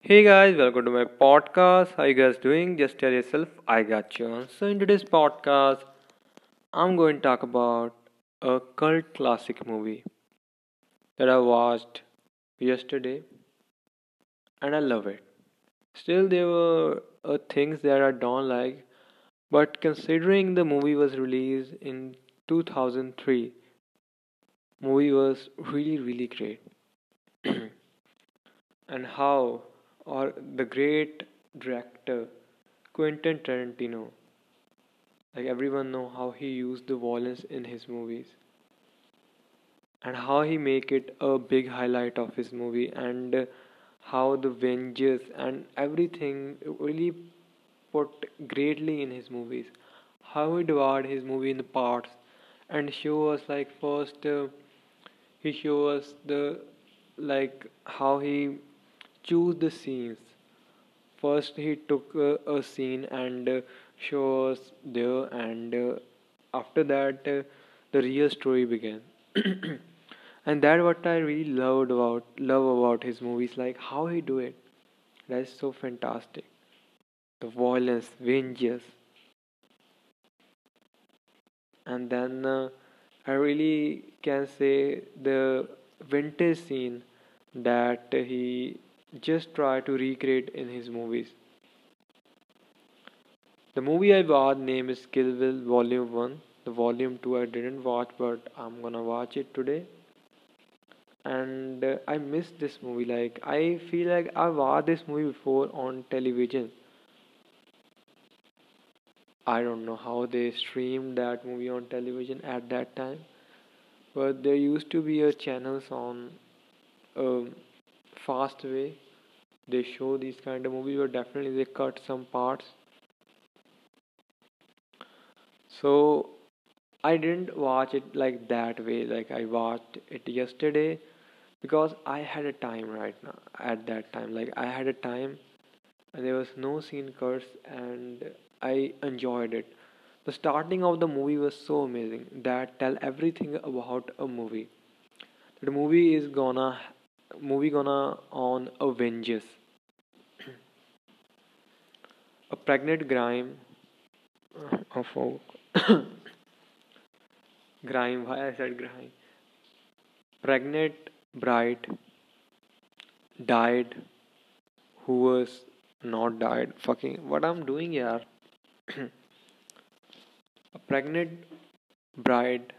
Hey guys, welcome to my podcast. How you guys doing? Just tell yourself I got you. So in today's podcast, I'm going to talk about a cult classic movie that I watched yesterday and I love it. Still there were uh, things that I don't like, but considering the movie was released in 2003, movie was really really great. and how or the great director Quentin Tarantino. Like everyone know how he used the violence in his movies and how he make it a big highlight of his movie and how the vengeance and everything really put greatly in his movies. How he divide his movie in the parts and show us like first uh, he show us the like how he choose the scenes. First he took uh, a scene and uh, show us there and uh, after that uh, the real story began. And that what i really loved about love about his movies like how he do it. That's so fantastic. The violence vengeance. And then uh, i really can say the vintage scene that he just try to recreate in his movies. The movie i watched name is kill bill volume 1 the volume 2 i didn't watch but i'm gonna watch it today. And uh, i missed this movie. Like i feel like i watched this movie before on television. I don't know how they streamed that movie on television at that time but there used to be a channels on um, fast way. They show these kind of movies but definitely they cut some parts. So i didn't watch it like that way. Like i watched it yesterday because i had a time right now at that time. Like i had a time and there was no scene cuts and i enjoyed it. The starting of the movie was so amazing that tell everything about a movie. The movie is gonna movie gonna on Avengers. A pregnant grime of a grime why I said grime? Pregnant bride died who was not died. Fucking what I'm doing here? A pregnant bride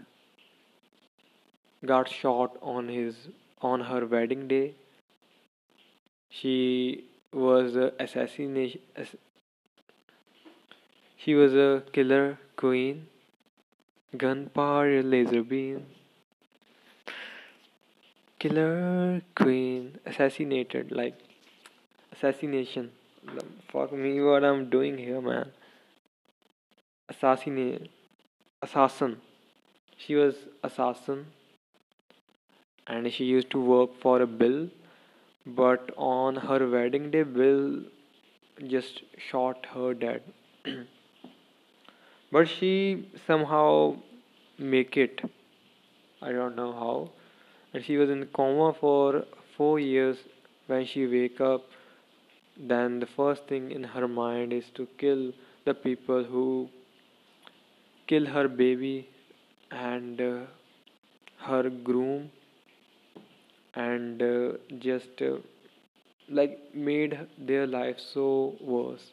got shot on his on her wedding day she was a assassination she was a killer queen gunpowder laser beam. Killer queen assassinated like assassination. Fuck me what i'm doing here man. Assassinate assassin. She was assassin and she used to work for a bill but on her wedding day bill just shot her dead. But she somehow make it. I don't know how. And she was in coma for four years. When she wake up then the first thing in her mind is to kill the people who kill her baby and uh, her groom and uh, just uh, like made their life so worse.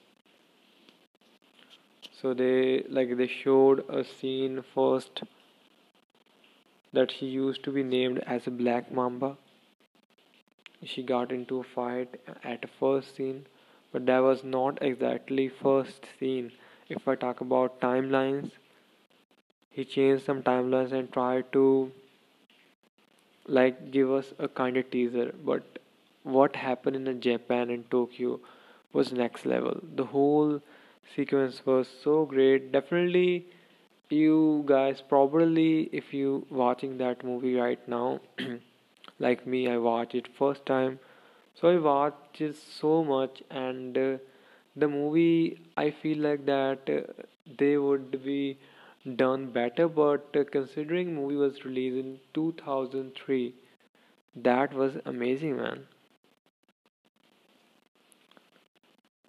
So they like they showed a scene first that she used to be named as a black mamba. She got into a fight at a first scene but that was not exactly first scene. If i talk about timelines he changed some timelines and tried to like give us a kind of teaser but what happened in japan and tokyo was next level. The whole sequence was so great. Definitely you guys probably if you watching that movie right now like me i watched it first time. So i watched it so much and uh, the movie i feel like that uh, they would be done better but considering movie was released in 2003 that was amazing man.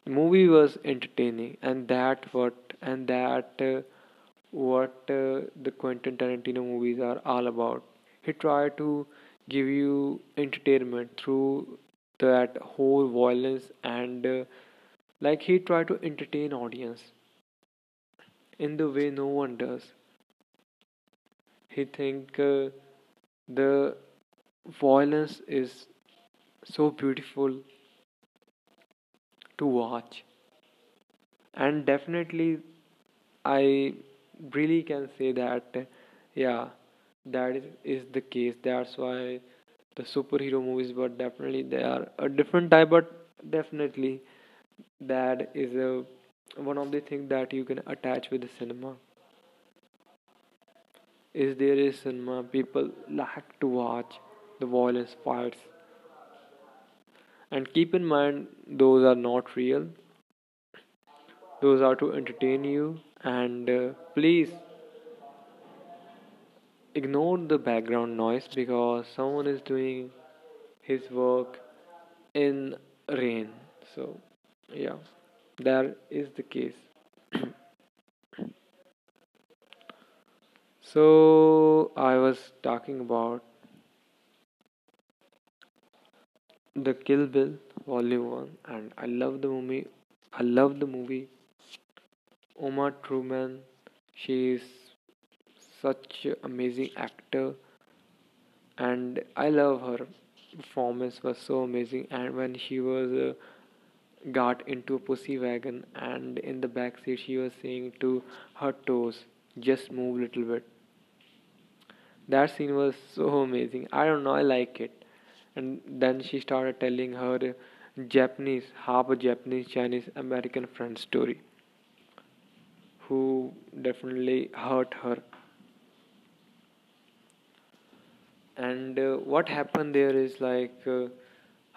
Movie was entertaining and that what and that uh, what uh, the Quentin Tarantino movies are all about. He tried to give you entertainment through that whole violence and uh, like he tried to entertain audience in the way no one does. He think uh, the violence is so beautiful to watch. And definitely i really can say that yeah that is, is the case. That's why the superhero movies but definitely they are a different type but definitely that is a one of the things that you can attach with the cinema is there is cinema people like to watch the violence fights and keep in mind those are not real. Those are to entertain you and uh, please ignore the background noise because someone is doing his work in rain. So yeah that is the case. So i was talking about the Kill Bill Volume 1 and I love the movie I love the movie. Uma Thurman she is such amazing actor and I love her performance was so amazing and when she was uh, got into a pussy wagon and in the back seat she was saying to her toes just move a little bit. That scene was so amazing. I don't know I like it. And then she started telling her Japanese, half a Japanese, Chinese, American friend story who definitely hurt her. And uh, what happened there is like uh,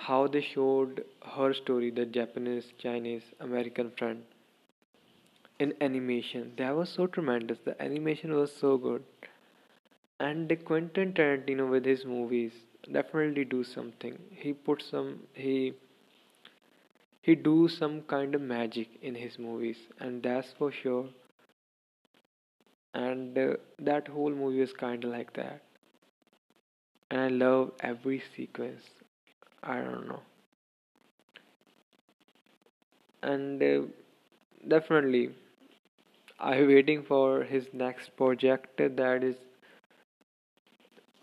how they showed her story, the Japanese, Chinese, American friend in animation. That was so tremendous. The animation was so good. And the Quentin Tarantino with his movies, definitely do something he put some he he do some kind of magic in his movies and that's for sure and uh, that whole movie is kind of like that and i love every sequence i don't know and uh, definitely i'm waiting for his next project that is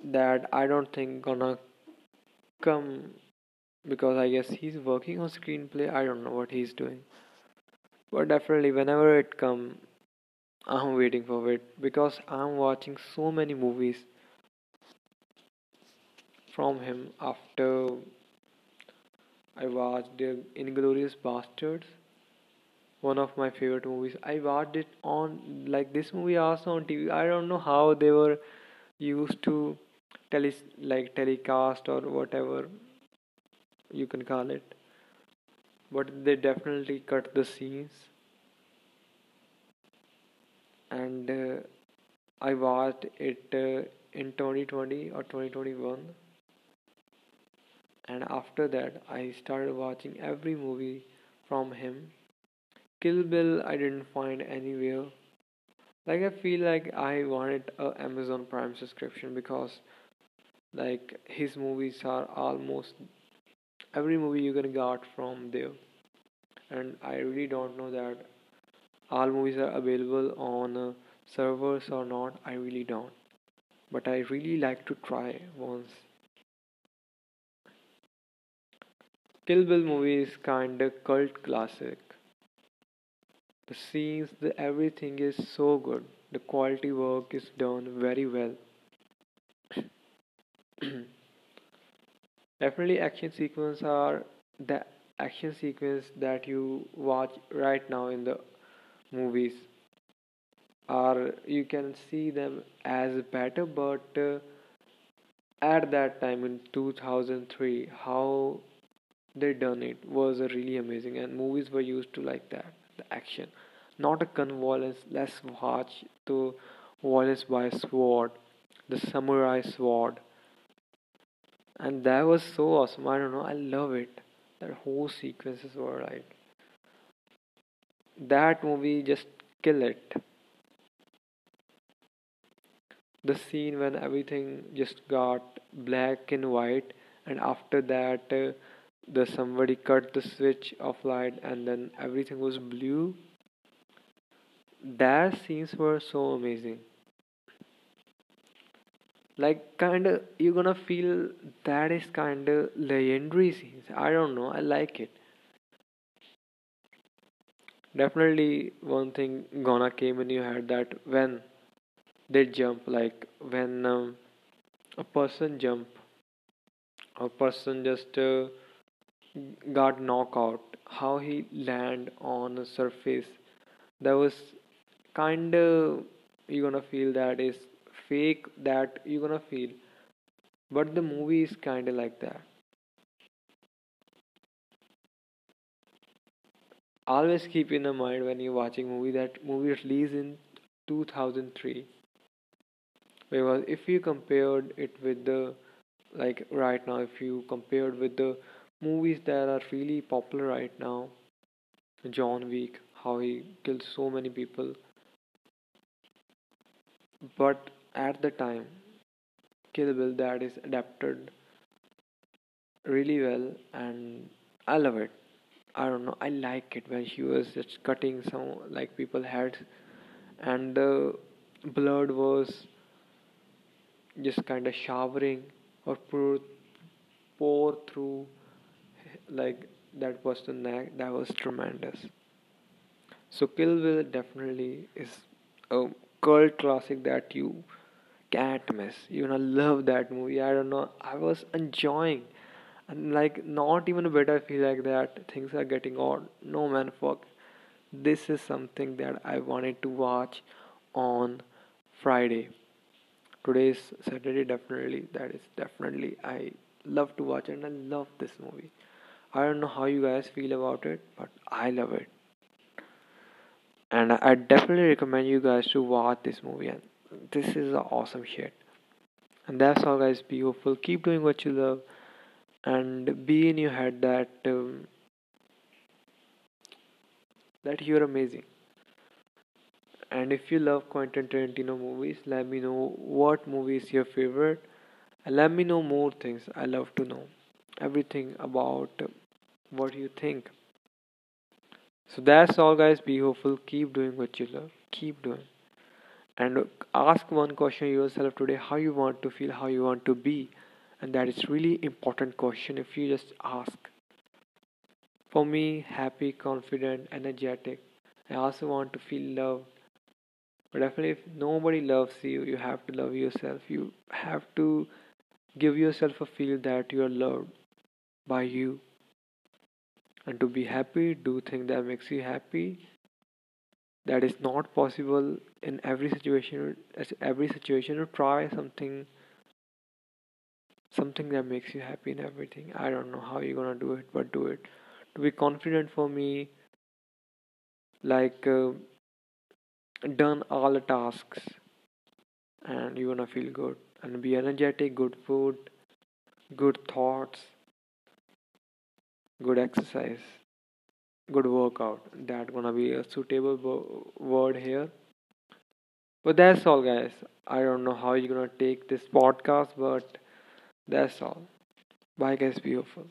that I don't think gonna come because I guess he's working on screenplay. I don't know what he's doing, but definitely whenever it come, I'm waiting for it because I'm watching so many movies from him after I watched the Inglourious Basterds, one of my favorite movies. I watched it on like this movie also on TV. I don't know how they were used to tele like telecast or whatever you can call it but they definitely cut the scenes and uh, I watched it uh, in 2020 or 2021 and after that I started watching every movie from him. Kill Bill I didn't find anywhere. Like I feel like I wanted a Amazon Prime subscription because like his movies are almost every movie you can get from there. And i really don't know that all movies are available on uh, servers or not. I really don't. But i really like to try once kill bill movie is kind of cult classic. The scenes the everything is so good. The quality work is done very well. Definitely action sequence are the action sequence that you watch right now in the movies or you can see them as better but uh, at that time in 2003 how they done it was really amazing and movies were used to like that the action. Not a gun violence let's watch the violence by sword the samurai sword. And that was so awesome i don't know i love it. That whole sequences were like that movie just kill it. The scene when everything just got black and white and after that uh, the somebody cut the switch of light and then everything was blue. That scenes were so amazing. Like kind of you're gonna feel that is kind of legendary scenes. I don't know i like it. Definitely one thing gonna came in your head that when they jump like when um, a person jump a person just uh, got knocked out how he land on a surface that was kind of you're gonna feel that is fake that you're gonna feel. But the movie is kind of like that. Always keep in the mind when you're watching movie that movie released in 2003 because if you compared it with the like right now if you compared with the movies that are really popular right now. John wick how he killed so many people. But at the time kill bill that is adapted really well and i love it. I don't know i like it when he was just cutting some like people heads. And the blood was just kind of showering or pour, pour through like that person neck that was tremendous. So kill bill definitely is a cult classic that you can't miss. You're gonna love that movie. I don't know i was enjoying. And like not even a bit i feel like that things are getting odd no man fuck. This is something that i wanted to watch on friday. Today is saturday definitely. That is definitely i love to watch and i love this movie i don't know how you guys feel about it but i love it. And i definitely recommend you guys to watch this movie and this is awesome shit. And that's all guys. Be hopeful. Keep doing what you love and be in your head that um, that you're amazing. And if you love Quentin Tarantino movies let me know what movie is your favorite. And let me know more things I love to know everything about what you think. So that's all guys. Be hopeful. Keep doing what you love. Keep doing. And ask one question yourself today how you want to feel how you want to be. And that is really important question if you just ask. For me happy confident energetic. I also want to feel loved. But definitely if nobody loves you you have to love yourself. You have to give yourself a feel that you are loved by you. And to be happy do things that makes you happy. That is not possible in every situation. Every situation try something something that makes you happy in everything. I don't know how you're gonna do it but do it. To be confident for me like uh, done all the tasks and you're gonna feel good. And be energetic good food good thoughts good exercise good workout that gonna be a suitable word here. But that's all guys. I don't know how you're gonna take this podcast but that's all. Bye guys. Beautiful